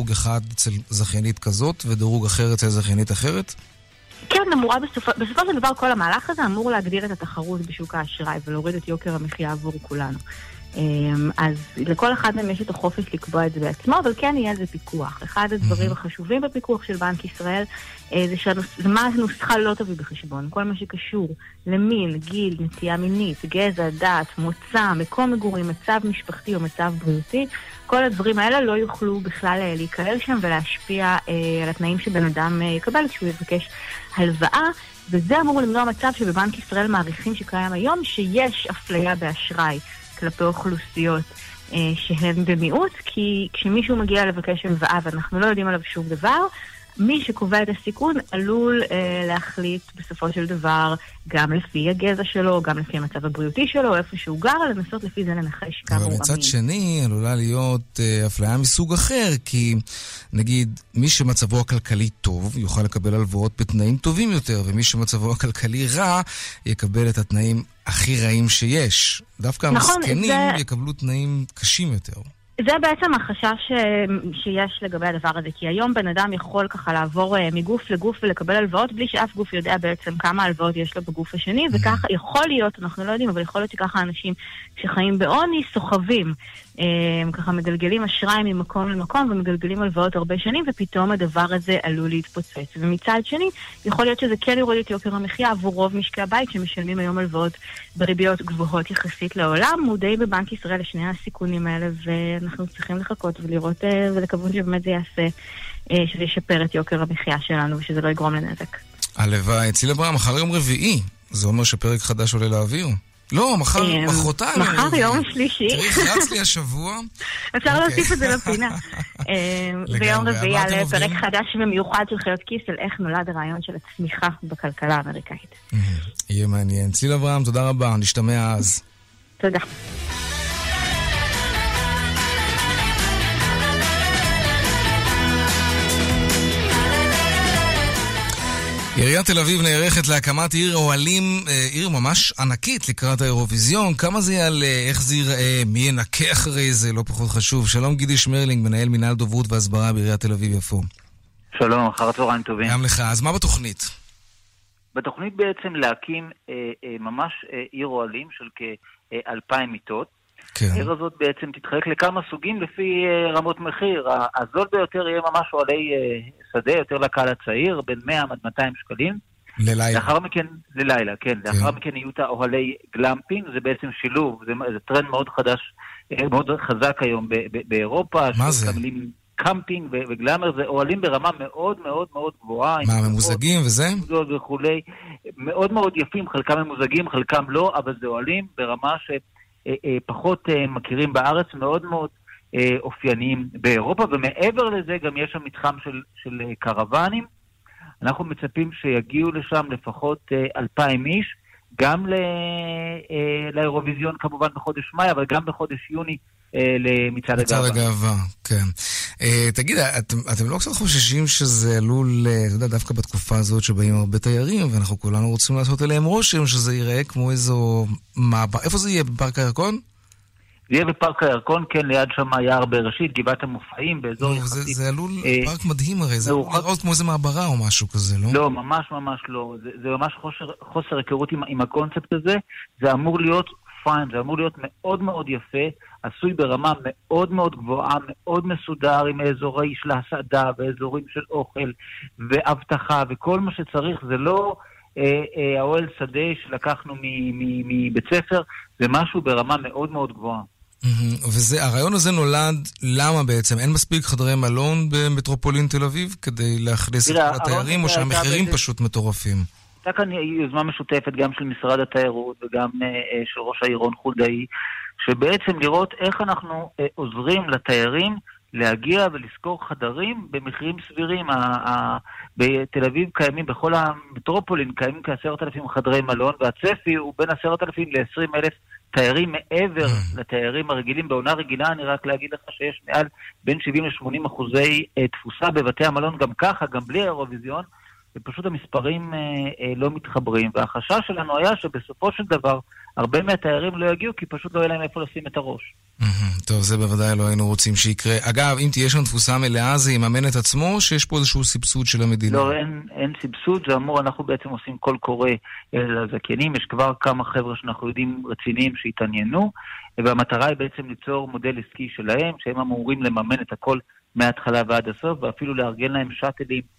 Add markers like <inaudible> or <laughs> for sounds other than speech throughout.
דירוג אחד אצל זכיינית כזאת ודירוג אחר אצל זכיינית אחרת? כן, אמורה בסופו, בסופו של דבר כל המהלך הזה אמור להגדיר את התחרות בשוק האשראי ולהוריד את יוקר המחיה עבור כולנו. אמ, אז לכל אחד מהם יש את החופש לקבוע את זה בעצמו, אבל כן יהיה על זה פיקוח. אחד הדברים החשובים בפיקוח של בנק ישראל אה, זה שמה הנוסחה לא תביא בחשבון. כל מה שקשור למין, גיל, נטייה מינית, גזע, דת, מוצא, מקום מגורים, מצב משפחתי או מצב בריאותי, כל הדברים האלה לא יוכלו בכלל אה, להיכלל שם ולהשפיע אה, על התנאים שבן אדם יקבל כשהוא יבקש הלוואה. וזה אמור למנוע מצב שבבנק ישראל מעריכים שקיים היום שיש אפליה באשראי. כלפי אוכלוסיות אה, שהן במיעוט, כי כשמישהו מגיע לבקש הלוואה ואנחנו לא יודעים עליו שום דבר, מי שקובע את הסיכון עלול אה, להחליט בסופו של דבר, גם לפי הגזע שלו, גם לפי המצב הבריאותי שלו, איפה שהוא גר, לנסות לפי זה לנחש כמה הוא אמין. אבל מצד שני, עלולה להיות אה, אפליה מסוג אחר, כי נגיד, מי שמצבו הכלכלי טוב, יוכל לקבל הלוואות בתנאים טובים יותר, ומי שמצבו הכלכלי רע, יקבל את התנאים הכי רעים שיש. דווקא נכון, המסכנים זה... יקבלו תנאים קשים יותר. זה בעצם החשש אה, שיש לגבי הדבר הזה, כי היום בן אדם יכול ככה לעבור אה, מגוף לגוף ולקבל הלוואות בלי שאף גוף יודע בעצם כמה הלוואות יש לו בגוף השני, וככה יכול להיות, אנחנו לא יודעים, אבל יכול להיות שככה אנשים שחיים בעוני סוחבים ככה מגלגלים אשראי ממקום למקום ומגלגלים הלוואות הרבה שנים, ופתאום הדבר הזה עלול להתפוצץ. ומצד שני, יכול להיות שזה כן יוריד את יוקר המחיה עבור רוב משקי הבית שמשלמים היום הלוואות בריביות גבוהות יחסית לעולם. מודעים בבנק ישראל לשני הסיכונים האלה, ואנחנו צריכים לחכות ולראות אה, ולקוות שבאמת זה יעשה, אה, שזה ישפר את יוקר המחיה שלנו ושזה לא יגרום לנזק. הלוואי. צילה ברם, מחר יום רביעי. זה אומר שפרק חדש עולה לאוויר. לא, מחר, אמ, מחרתיים. מחר יום שלישי. צריך, רץ לי השבוע. <laughs> אפשר אוקיי. להוסיף את זה לפינה. <laughs> אמ, ביום רביעי יעלה פרק חדש ומיוחד של חיות כיס על איך נולד הרעיון של הצמיחה בכלכלה האמריקאית. יהיה מעניין. ציל אברהם, תודה רבה, נשתמע אז. תודה. עיריית תל אביב נערכת להקמת עיר אוהלים, אה, עיר ממש ענקית לקראת האירוויזיון. כמה זה יעלה, איך זה ייראה, מי ינקה אחרי זה, לא פחות חשוב. שלום גידי שמרלינג, מנהל מינהל דוברות והסברה בעיריית תל אביב-יפו. שלום, אחר הצהריים טובים. גם לך. אז מה בתוכנית? בתוכנית בעצם להקים אה, אה, ממש אה, עיר אוהלים של כאלפיים מיטות. כן. העיר הזאת בעצם תתחלק לכמה סוגים לפי אה, רמות מחיר. הזול ביותר יהיה ממש אוהלי אה, שדה, יותר לקהל הצעיר, בין 100 עד 200 שקלים. ללילה. לאחר מכן, ללילה, כן. כן. לאחר מכן יהיו את האוהלי גלמפינג, זה בעצם שילוב, זה, זה טרנד מאוד חדש, אה, מאוד חזק היום באירופה. מה זה? המילים קמפינג ו glamour, זה אוהלים ברמה מאוד מאוד מאוד גבוהה. מה, ממוזגים וזה? וכולי. מאוד מאוד יפים, חלקם ממוזגים, חלקם לא, אבל זה אוהלים ברמה שפחות אה, מכירים בארץ, מאוד מאוד אה, אופייניים באירופה, ומעבר לזה גם יש שם מתחם של, של אה, קרוונים. אנחנו מצפים שיגיעו לשם לפחות אה, אלפיים איש, גם לאירוויזיון כמובן בחודש מאי, אבל גם בחודש יוני למצעד הגאווה. מצעד הגאווה, כן. Uh, תגיד, את, אתם לא קצת חוששים שזה עלול, אתה יודע, דווקא בתקופה הזאת שבאים הרבה תיירים, ואנחנו כולנו רוצים לעשות עליהם רושם, שזה ייראה כמו איזו... מה, איפה זה יהיה? בפארק הירקון? זה יהיה בפארק הירקון, כן, ליד שם יער בראשית, גבעת המופעים, באזור יחסית. זה, זה עלול, אה, פארק מדהים הרי, זה עלול לראות כמו איזה מעברה או משהו כזה, לא? לא, ממש ממש לא. זה, זה ממש חוסר, חוסר היכרות עם, עם הקונספט הזה. זה אמור להיות פיין, זה אמור להיות מאוד מאוד יפה, עשוי ברמה מאוד מאוד גבוהה, מאוד מסודר, עם אזורי של הסעדה ואזורים של אוכל ואבטחה וכל מה שצריך. זה לא... אה, אה, האוהל שדה שלקחנו מבית ספר, זה משהו ברמה מאוד מאוד גבוהה. וזה, הרעיון הזה נולד, למה בעצם? אין מספיק חדרי מלון במטרופולין תל אביב כדי להכניס את כל התיירים, או שהמחירים פשוט מטורפים? הייתה כאן יוזמה משותפת גם של משרד התיירות וגם uh, של ראש העיר רון חולדאי, שבעצם לראות איך אנחנו uh, עוזרים לתיירים להגיע ולשכור חדרים במחירים סבירים. בתל אביב קיימים, בכל המטרופולין קיימים כעשרת אלפים חדרי מלון, והצפי הוא בין עשרת אלפים לעשרים אלף תיירים מעבר mm. לתיירים הרגילים. בעונה רגילה אני רק להגיד לך שיש מעל בין 70 ל-80 אחוזי אה, תפוסה בבתי המלון גם ככה, גם בלי האירוויזיון, ופשוט המספרים אה, אה, לא מתחברים. והחשש שלנו היה שבסופו של דבר הרבה מהתיירים לא יגיעו כי פשוט לא יהיה להם איפה לשים את הראש. טוב, זה בוודאי לא היינו רוצים שיקרה. אגב, אם תהיה שם תפוסה מלאה, זה יממן את עצמו, או שיש פה איזשהו סבסוד של המדינה? לא, אין, אין סבסוד, זה אמור, אנחנו בעצם עושים קול קורא לזכיינים, יש כבר כמה חבר'ה שאנחנו יודעים רציניים שהתעניינו, והמטרה היא בעצם ליצור מודל עסקי שלהם, שהם אמורים לממן את הכל מההתחלה ועד הסוף, ואפילו לארגן להם שאטלים אה, אה,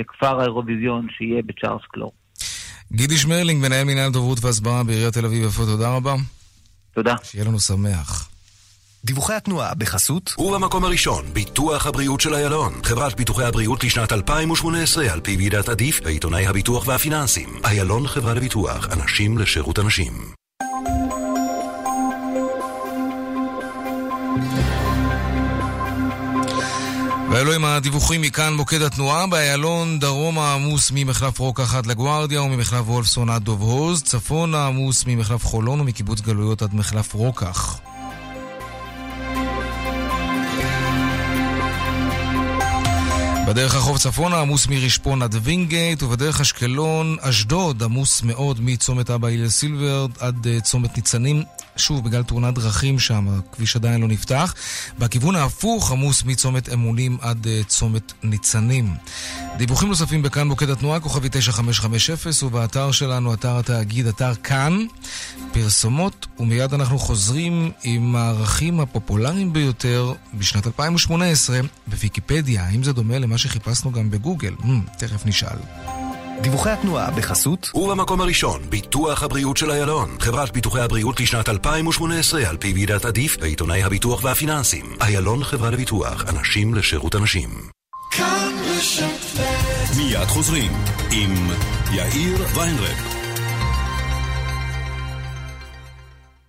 לכפר האירוויזיון שיהיה בצ'ארלס קלור. גידי שמרלינג, מנהל מנהל דוברות והסברה בעיריית תל אביב-יפו, תודה רבה. תודה. שיהיה לנו שמח. דיווחי התנועה בחסות ובמקום הראשון, ביטוח הבריאות של איילון. חברת ביטוחי הבריאות לשנת 2018, על פי ועידת עדיף בעיתוני הביטוח והפיננסים. איילון חברה לביטוח, אנשים לשירות אנשים. ואלו הם הדיווחים מכאן מוקד התנועה באיילון דרומה עמוס ממחלף רוקח עד לגוארדיה וממחלף וולפסון עד דוב הוז צפון עמוס ממחלף חולון ומקיבוץ גלויות עד מחלף רוקח בדרך החוף צפונה עמוס מרשפון עד וינגייט, ובדרך אשקלון, אשדוד עמוס מאוד מצומת אבא הלל סילברד עד uh, צומת ניצנים. שוב, בגלל תאונת דרכים שם, הכביש עדיין לא נפתח. בכיוון ההפוך עמוס מצומת אמונים עד uh, צומת ניצנים. דיווחים נוספים בכאן מוקד התנועה, כוכבי 9550, ובאתר שלנו, אתר התאגיד, אתר כאן, פרסומות, ומיד אנחנו חוזרים עם הערכים הפופולריים ביותר בשנת 2018 בוויקיפדיה. האם זה דומה למה שחיפשנו גם בגוגל? Hmm, תכף נשאל. דיווחי התנועה בחסות ובמקום הראשון, ביטוח הבריאות של איילון. חברת ביטוחי הבריאות לשנת 2018, על פי ועידת עדיף בעיתוני הביטוח והפיננסים. איילון חברה לביטוח, אנשים לשירות אנשים. מיד חוזרים עם יאיר ויינרב.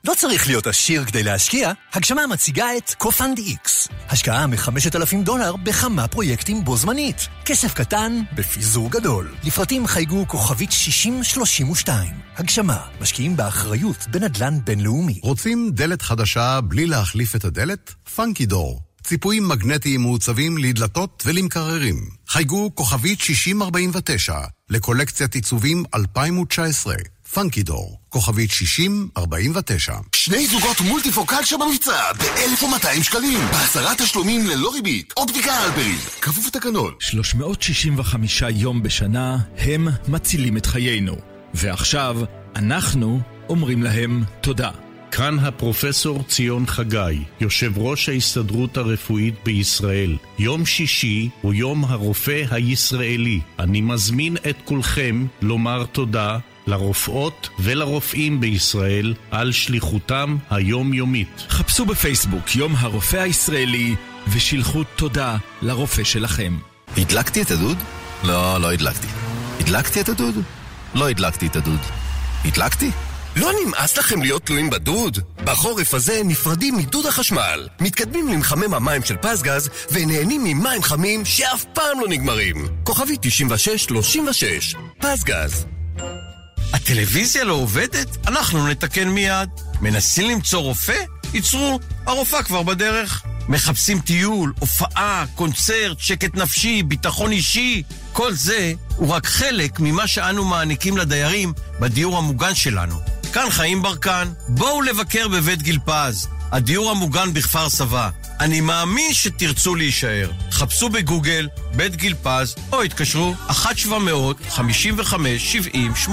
לא צריך להיות עשיר כדי להשקיע, הגשמה מציגה את Compound X. השקעה מ-5,000 דולר בכמה פרויקטים בו זמנית. כסף קטן בפיזור גדול. לפרטים חייגו כוכבית 6032. הגשמה, משקיעים באחריות בנדל"ן בינלאומי. רוצים דלת חדשה בלי להחליף את הדלת? Funky Door. ציפויים מגנטיים מעוצבים לדלתות ולמקררים. חייגו כוכבית 6049 לקולקציית עיצובים 2019. פאנקי דור, כוכבית 6049. שני זוגות מולטיפוקל שבמבצע ב-1,200 שקלים. בעשרה תשלומים ללא ריבית. אופטיקה אלפרין, כפוף לתקנון. 365 יום בשנה הם מצילים את חיינו. ועכשיו, אנחנו אומרים להם תודה. כאן הפרופסור ציון חגי, יושב ראש ההסתדרות הרפואית בישראל. יום שישי הוא יום הרופא הישראלי. אני מזמין את כולכם לומר תודה לרופאות ולרופאים בישראל על שליחותם היומיומית. חפשו בפייסבוק יום הרופא הישראלי ושילחו תודה לרופא שלכם. הדלקתי את הדוד? לא, לא הדלקתי. הדלקתי את הדוד? לא הדלקתי את הדוד. הדלקתי? לא נמאס לכם להיות תלויים בדוד? בחורף הזה נפרדים מדוד החשמל, מתקדמים למחמם המים של פסגז ונהנים ממים חמים שאף פעם לא נגמרים. כוכבי 9636, פסגז. הטלוויזיה לא עובדת? אנחנו נתקן מיד. מנסים למצוא רופא? ייצרו, הרופאה כבר בדרך. מחפשים טיול, הופעה, קונצרט, שקט נפשי, ביטחון אישי. כל זה הוא רק חלק ממה שאנו מעניקים לדיירים בדיור המוגן שלנו. כאן חיים ברקן, בואו לבקר בבית גיל פז, הדיור המוגן בכפר סבא. אני מאמין שתרצו להישאר. חפשו בגוגל בית גיל פז, או התקשרו 1-700-55-70-80.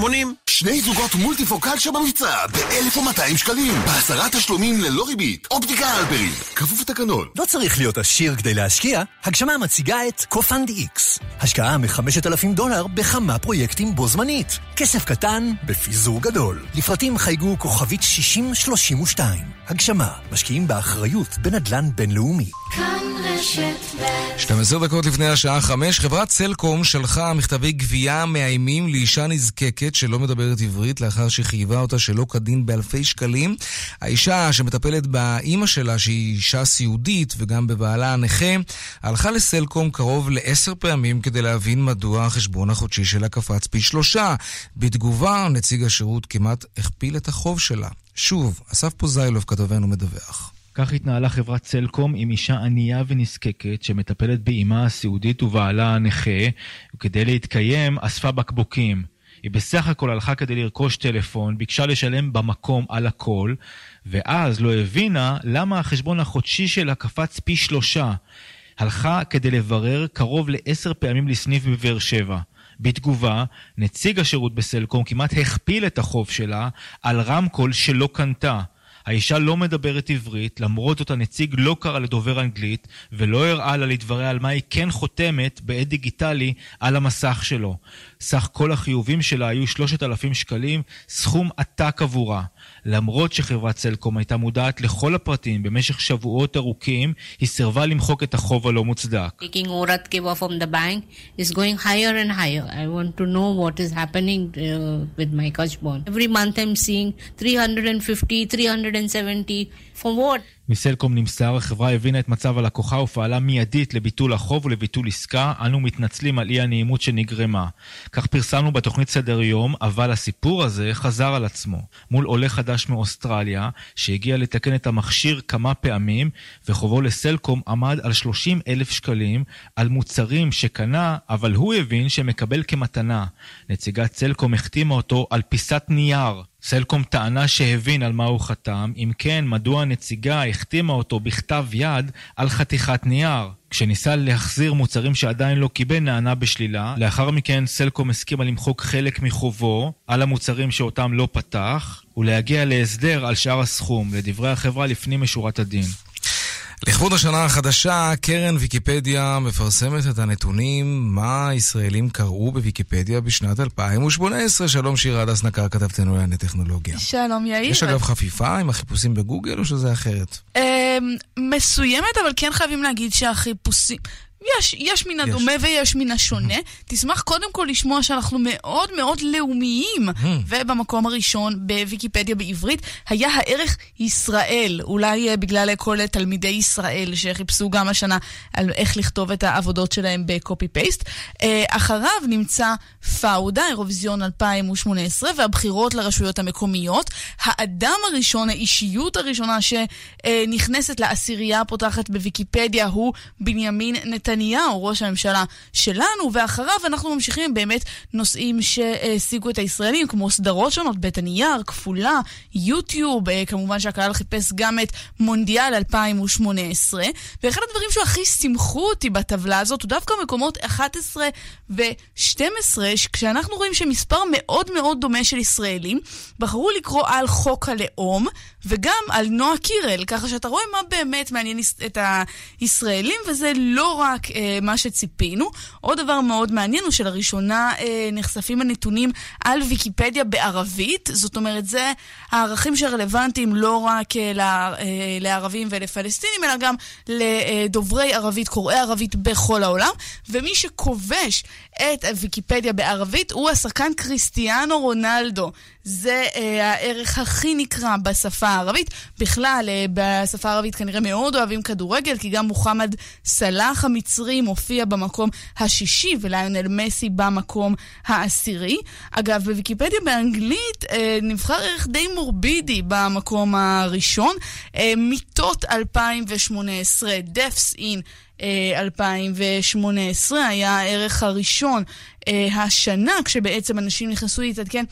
שני זוגות מולטיפוקל שבמבצע ב-1,200 שקלים. בעשרה תשלומים ללא ריבית. אופטיקה אלפרין, כפוף לתקנון. לא צריך להיות עשיר כדי להשקיע, הגשמה מציגה את Compound X. השקעה מ-5,000 דולר בכמה פרויקטים בו זמנית. כסף קטן בפיזור גדול. לפרטים חייגו כוכבית 6032. הגשמה, משקיעים באחריות בנדל"ן בינלאומי. כאן רשת ב' 12 דקות לפני השעה 5, חברת סלקום שלחה מכתבי גבייה מאיימים לאישה נזקקת שלא מדברת עברית לאחר שחייבה אותה שלא כדין באלפי שקלים. האישה שמטפלת באימא שלה, שהיא אישה סיעודית, וגם בבעלה הנכה, הלכה לסלקום קרוב לעשר פעמים כדי להבין מדוע החשבון החודשי שלה קפץ פי שלושה. בתגובה, נציג השירות כמעט הכפיל את החוב שלה. שוב, אסף פוזיילוב כתבנו מדווח. כך התנהלה חברת סלקום עם אישה ענייה ונזקקת שמטפלת באימה הסיעודית ובעלה הנכה, וכדי להתקיים אספה בקבוקים. היא בסך הכל הלכה כדי לרכוש טלפון, ביקשה לשלם במקום על הכל, ואז לא הבינה למה החשבון החודשי שלה קפץ פי שלושה. הלכה כדי לברר קרוב לעשר פעמים לסניף בבאר שבע. בתגובה, נציג השירות בסלקום כמעט הכפיל את החוב שלה על רמקול שלא קנתה. האישה לא מדברת עברית, למרות זאת הנציג לא קרא לדובר אנגלית, ולא הראה לה לדבריה על מה היא כן חותמת בעת דיגיטלי על המסך שלו. סך כל החיובים שלה היו 3,000 שקלים, סכום עתק עבורה. למרות שחברת סלקום הייתה מודעת לכל הפרטים במשך שבועות ארוכים, היא סירבה למחוק את החוב הלא מוצדק. Taking Orat Kiva from the bank is going higher and higher. I want to know what is happening uh, with my Kashbon. Every month I'm seeing 350, 370. For what? מסלקום נמסר, החברה הבינה את מצב הלקוחה ופעלה מיידית לביטול החוב ולביטול עסקה. אנו מתנצלים על אי הנעימות שנגרמה. כך פרסמנו בתוכנית סדר יום, אבל הסיפור הזה חזר על עצמו. מול עולה חדש מאוסטרליה, שהגיע לתקן את המכשיר כמה פעמים, וחובו לסלקום עמד על 30 אלף שקלים, על מוצרים שקנה, אבל הוא הבין שמקבל כמתנה. נציגת סלקום החתימה אותו על פיסת נייר. סלקום טענה שהבין על מה הוא חתם, אם כן, מדוע הנציגה החתימה אותו בכתב יד על חתיכת נייר. כשניסה להחזיר מוצרים שעדיין לא קיבל, נענה בשלילה. לאחר מכן סלקום הסכימה למחוק חלק מחובו על המוצרים שאותם לא פתח, ולהגיע להסדר על שאר הסכום, לדברי החברה לפנים משורת הדין. לכבוד השנה החדשה, קרן ויקיפדיה מפרסמת את הנתונים מה ישראלים קראו בוויקיפדיה בשנת 2018. שלום שירה הדס נקר, כתבתנו לענייני טכנולוגיה. שלום יאיר. יש אגב חפיפה עם החיפושים בגוגל או שזה אחרת? אמ, מסוימת, אבל כן חייבים להגיד שהחיפושים... יש, יש מן הדומה יש. ויש מן השונה. תשמח קודם כל לשמוע שאנחנו מאוד מאוד לאומיים. ובמקום הראשון בוויקיפדיה בעברית היה הערך ישראל. אולי בגלל כל תלמידי ישראל שחיפשו גם השנה על איך לכתוב את העבודות שלהם בקופי פייסט. אחריו נמצא פאודה, אירוויזיון 2018, והבחירות לרשויות המקומיות. האדם הראשון, האישיות הראשונה שנכנסת לעשירייה הפותחת בוויקיפדיה הוא בנימין נתניהו. נתניהו, ראש הממשלה שלנו, ואחריו אנחנו ממשיכים באמת נושאים שהשיגו את הישראלים, כמו סדרות שונות, בית הנייר, כפולה, יוטיוב, כמובן שהקהל חיפש גם את מונדיאל 2018, ואחד הדברים שהכי שימחו אותי בטבלה הזאת הוא דווקא מקומות 11 ו-12, כשאנחנו רואים שמספר מאוד מאוד דומה של ישראלים בחרו לקרוא על חוק הלאום, וגם על נועה קירל, ככה שאתה רואה מה באמת מעניין את הישראלים, וזה לא רק רק אה, מה שציפינו. עוד דבר מאוד מעניין הוא שלראשונה אה, נחשפים הנתונים על ויקיפדיה בערבית, זאת אומרת, זה הערכים שרלוונטיים לא רק אה, לה, אה, לערבים ולפלסטינים, אלא גם לדוברי ערבית, קוראי ערבית בכל העולם, ומי שכובש את ויקיפדיה בערבית הוא השחקן קריסטיאנו רונלדו. זה אה, הערך הכי נקרא בשפה הערבית. בכלל, אה, בשפה הערבית כנראה מאוד אוהבים כדורגל, כי גם מוחמד סלאח המצרי מופיע במקום השישי, וליונל מסי במקום העשירי. אגב, בוויקיפדיה באנגלית אה, נבחר ערך די מורבידי במקום הראשון. אה, מיטות 2018, deaths in 2018 היה הערך הראשון אה, השנה, כשבעצם אנשים נכנסו להתעדכן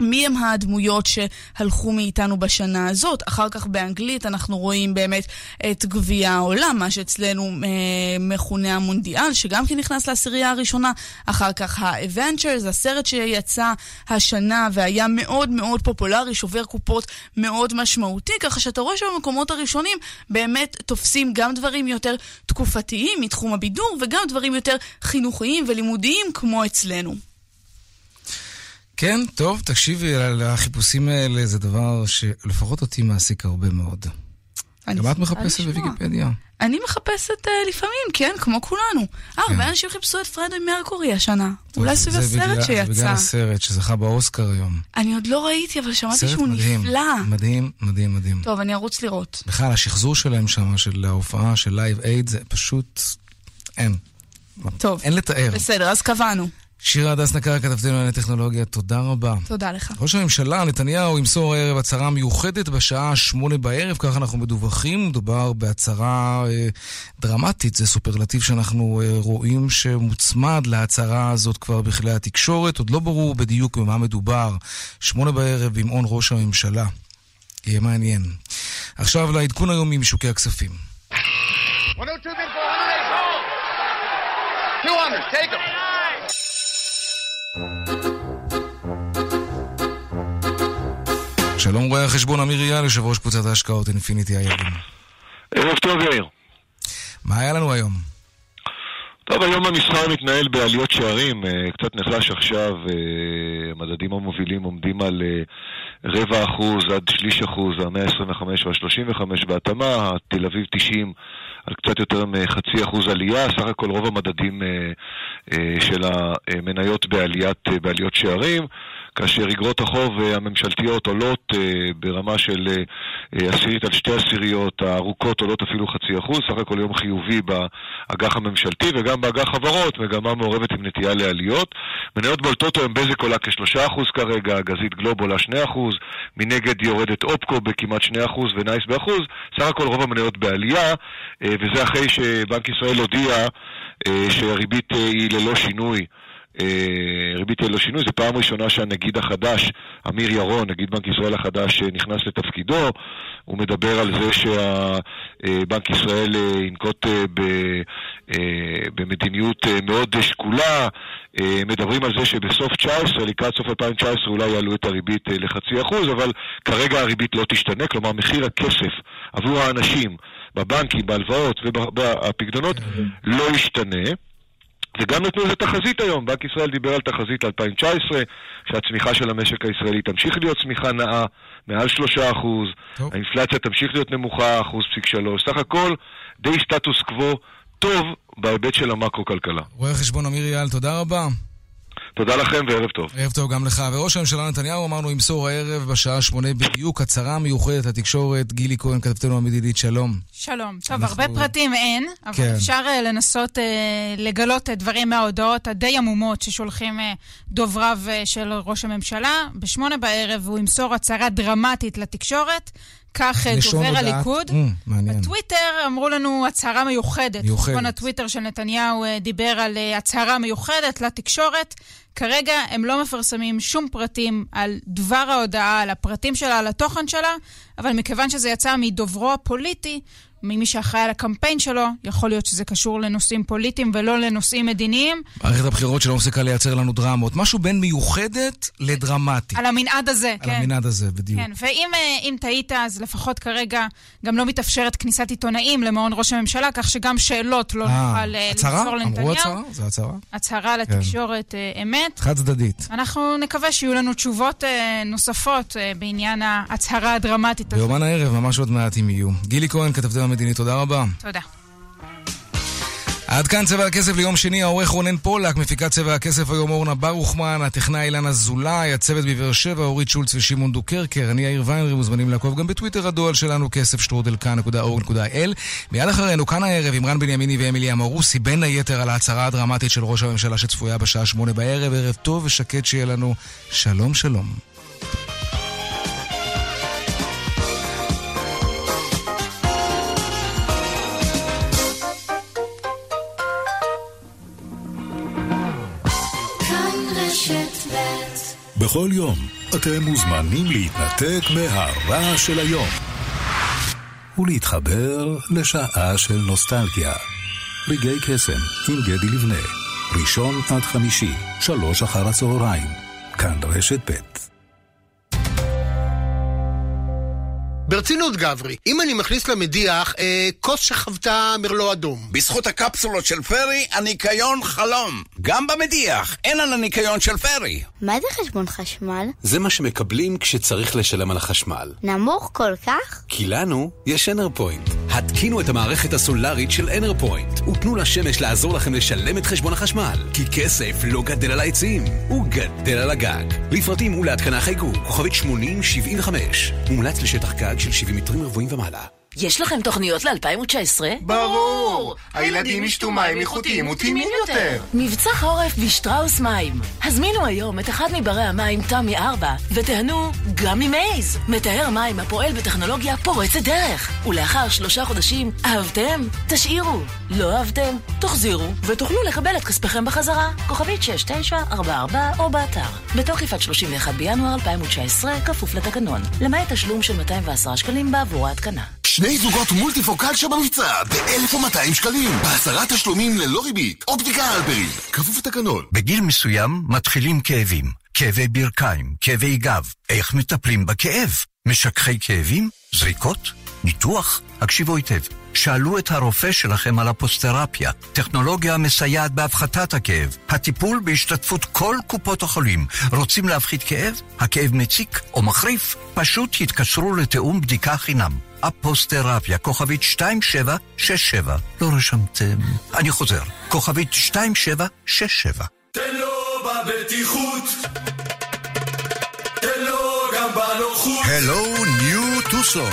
מי הם הדמויות שהלכו מאיתנו בשנה הזאת? אחר כך באנגלית אנחנו רואים באמת את גביע העולם, מה שאצלנו אה, מכונה המונדיאל, שגם כן נכנס לעשירייה הראשונה. אחר כך ה-Adventures, הסרט שיצא השנה והיה מאוד מאוד פופולרי, שובר קופות מאוד משמעותי, ככה שאתה רואה שבמקומות הראשונים באמת תופסים גם דברים יותר תקופתיים מתחום הבידור וגם דברים יותר חינוכיים ולימודיים כמו אצלנו. כן, טוב, תקשיבי, החיפושים האלה זה דבר שלפחות אותי מעסיק הרבה מאוד. גם את מחפשת בוויקיפדיה. אני מחפשת uh, לפעמים, כן, כמו כולנו. אה, כן. הרבה אנשים חיפשו את פרדי מרקורי השנה. אולי סביב הסרט שיצא. זה בגלל הסרט שזכה באוסקר היום. אני עוד לא ראיתי, אבל שמעתי שהוא מדהים, נפלא. מדהים, מדהים, מדהים. טוב, אני ארוץ לראות. בכלל, השחזור שלהם שם, של ההופעה של לייב אייד, זה פשוט... אין. טוב. אין לתאר. בסדר, אז קבענו. שירה הדס נקר, כתבתנו לענייני טכנולוגיה, תודה רבה. תודה לך. ראש הממשלה נתניהו ימסור הערב הצהרה מיוחדת בשעה שמונה בערב, כך אנחנו מדווחים. מדובר בהצהרה אה, דרמטית, זה סופרלטיב שאנחנו אה, רואים שמוצמד להצהרה הזאת כבר בכלי התקשורת. עוד לא ברור בדיוק במה מדובר. שמונה בערב עם און ראש הממשלה. יהיה מעניין. עכשיו לעדכון היומי משוקי הכספים. 102 bid for 108 200, take them. שלום רואה החשבון אמיר אייל, יושב ראש קבוצת ההשקעות אינפיניטי הילדים. ערב טוב יאיר. מה היה לנו היום? טוב, היום המסחר מתנהל בעליות שערים, אה, קצת נחלש עכשיו, אה, המדדים המובילים עומדים על אה, רבע אחוז עד שליש אחוז, המאה ה-25 וה-35 בהתאמה, תל אביב 90 על קצת יותר מחצי אחוז עלייה, סך הכל רוב המדדים של המניות בעליית, בעליות שערים. כאשר אגרות החוב אה, הממשלתיות עולות אה, ברמה של אה, עשירית על שתי עשיריות, הארוכות עולות אפילו חצי אחוז, סך הכל יום חיובי באג"ח הממשלתי וגם באג"ח חברות, מגמה מעורבת עם נטייה לעליות. מניות בולטות היום בזק עולה כשלושה אחוז כרגע, גזית גלוב עולה שני אחוז, מנגד יורדת אופקו בכמעט שני אחוז ונייס באחוז, סך הכל רוב המניות בעלייה, וזה אחרי שבנק ישראל הודיע שהריבית היא ללא שינוי. אה, ריבית ללא שינוי. זו פעם ראשונה שהנגיד החדש, אמיר ירון, נגיד בנק ישראל החדש, אה, נכנס לתפקידו. הוא מדבר על זה שבנק ישראל אה, ינקוט במדיניות מאוד שקולה. מדברים על זה שבסוף 19, לקראת סוף 2019, אולי יעלו את הריבית לחצי אחוז, אבל כרגע הריבית לא תשתנה, כלומר מחיר הכסף עבור האנשים בבנקים, בהלוואות ובפקדונות לא ישתנה. וגם נתנו לזה תחזית היום, בנק ישראל דיבר על תחזית 2019, שהצמיחה של המשק הישראלי תמשיך להיות צמיחה נאה, מעל 3 אחוז, האינפלציה תמשיך להיות נמוכה, אחוז פסיק שלוש, סך הכל די סטטוס קוו טוב בהיבט של המקרו-כלכלה. רואה חשבון אמיר אייל, תודה רבה. תודה לכם וערב טוב. ערב טוב גם לך. וראש הממשלה נתניהו אמרנו ימסור הערב בשעה שמונה בדיוק הצהרה מיוחדת לתקשורת. גילי כהן, כתבתנו המדידית, שלום. שלום. טוב, אנחנו... הרבה פרטים אין, אבל כן. אפשר uh, לנסות uh, לגלות uh, דברים מההודעות הדי עמומות ששולחים uh, דובריו uh, של ראש הממשלה. בשמונה בערב הוא ימסור הצהרה דרמטית לתקשורת. כך דובר הליכוד. Mm. בטוויטר אמרו לנו הצהרה מיוחדת. מיוחדת. חשבון הטוויטר של נתניהו דיבר על הצהרה מיוחדת לתקשורת. כרגע הם לא מפרסמים שום פרטים על דבר ההודעה, על הפרטים שלה, על התוכן שלה, אבל מכיוון שזה יצא מדוברו הפוליטי, ממי שאחראי על הקמפיין שלו, יכול להיות שזה קשור לנושאים פוליטיים ולא לנושאים מדיניים. מערכת הבחירות שלא מפסיקה לייצר לנו דרמות. משהו בין מיוחדת לדרמטית. על המנעד הזה, על כן. על המנעד הזה, בדיוק. כן, ואם טעית, אז לפחות כרגע גם לא מתאפשרת כניסת עיתונאים למעון ראש הממשלה, כך שגם שאלות לא נוכל למסור לנתניהו. אמרו הצהרה? זו הצהרה? הצהרה לתקשורת כן. אמת. חד צדדית. אנחנו נקווה שיהיו לנו תשובות נוספות בעניין ההצהרה הדרמטית הזאת. ביומן הערב, ממש עוד מעט אם יהיו. גילי כהן, כתבתי המדיני, תודה רבה. תודה. עד כאן צבע הכסף ליום שני, העורך רונן פולק, מפיקת צבע הכסף היום אורנה ברוכמן, הטכנאי אילן אזולאי, הצוות בבאר שבע, אורית שולץ ושמעון דוקרקר, אני יאיר ויינרי, מוזמנים לעקוב גם בטוויטר הדואל שלנו, כסף שטרודלקה.org.il. מיד אחרינו, כאן הערב, עם רן בנימיני ואמילי אמרוסי, בין היתר על ההצהרה הדרמטית של ראש הממשלה שצפויה בשעה שמונה בערב, ערב טוב ושקט שיהיה לנו. שלום שלום. בכל יום אתם מוזמנים להתנתק מהרעש של היום ולהתחבר לשעה של נוסטלגיה. רגעי קסם עם גדי לבנה, ראשון עד חמישי, שלוש אחר הצהריים, כאן רשת ב'. ברצינות, גברי, אם אני מכניס למדיח אה, כוס שחוותה מרלו אדום. בזכות הקפסולות של פרי, הניקיון חלום. גם במדיח, אין על הניקיון של פרי. מה זה חשבון חשמל? זה מה שמקבלים כשצריך לשלם על החשמל. נמוך כל כך? כי לנו יש אנרפוינט. התקינו את המערכת הסולארית של אנרפוינט, ותנו לשמש לעזור לכם לשלם את חשבון החשמל. כי כסף לא גדל על העצים, הוא גדל על הגג. לפרטים ולהתקנה חייגו, כוכבית 8075. מומלץ לשטח גג של 70 מטרים רבועים ומעלה. יש לכם תוכניות ל-2019? ברור! הילדים ישתו מים איכותיים וטעימים יותר. מבצע חורף בשטראוס מים. הזמינו היום את אחד מברי המים תמי 4 ותיהנו גם ממייז. מטהר מים הפועל בטכנולוגיה פורצת דרך. ולאחר שלושה חודשים, אהבתם? תשאירו. לא אהבתם? תחזירו ותוכלו לקבל את כספכם בחזרה. כוכבית 6944 או באתר. בתוקף עד 31 בינואר 2019, כפוף לתקנון. למעט תשלום של 210 שקלים בעבור ההתקנה. שני זוגות מולטיפוקל שבמבצע ב-1,200 שקלים. בעשרה תשלומים ללא ריבית. אופטיקה אלפרי. כפוף לתקנון. בגיל מסוים מתחילים כאבים. כאבי ברכיים, כאבי גב. איך מטפלים בכאב? משככי כאבים? זריקות? ניתוח? הקשיבו היטב. שאלו את הרופא שלכם על הפוסטרפיה, טכנולוגיה המסייעת בהפחתת הכאב, הטיפול בהשתתפות כל קופות החולים. רוצים להפחית כאב? הכאב מציק או מחריף? פשוט התקשרו לתיאום בדיקה חינם. הפוסטרפיה, כוכבית 2767. לא רשמתם? אני חוזר, כוכבית 2767. תן לו בבטיחות, תן לו גם בנוחות. הלו טוסון.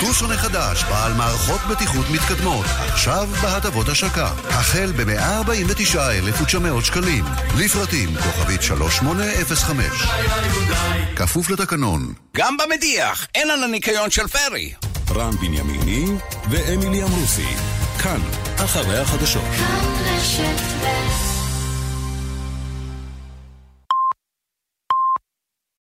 טוסון החדש, בעל מערכות בטיחות מתקדמות. עכשיו בהטבות השקה. החל ב-149,900 שקלים. לפרטים כוכבית 3805. כפוף לתקנון. גם במדיח, אין על הניקיון של פרי. רן בנימיני ואמילי אמרוסי. כאן, אחרי החדשות. כאן רשת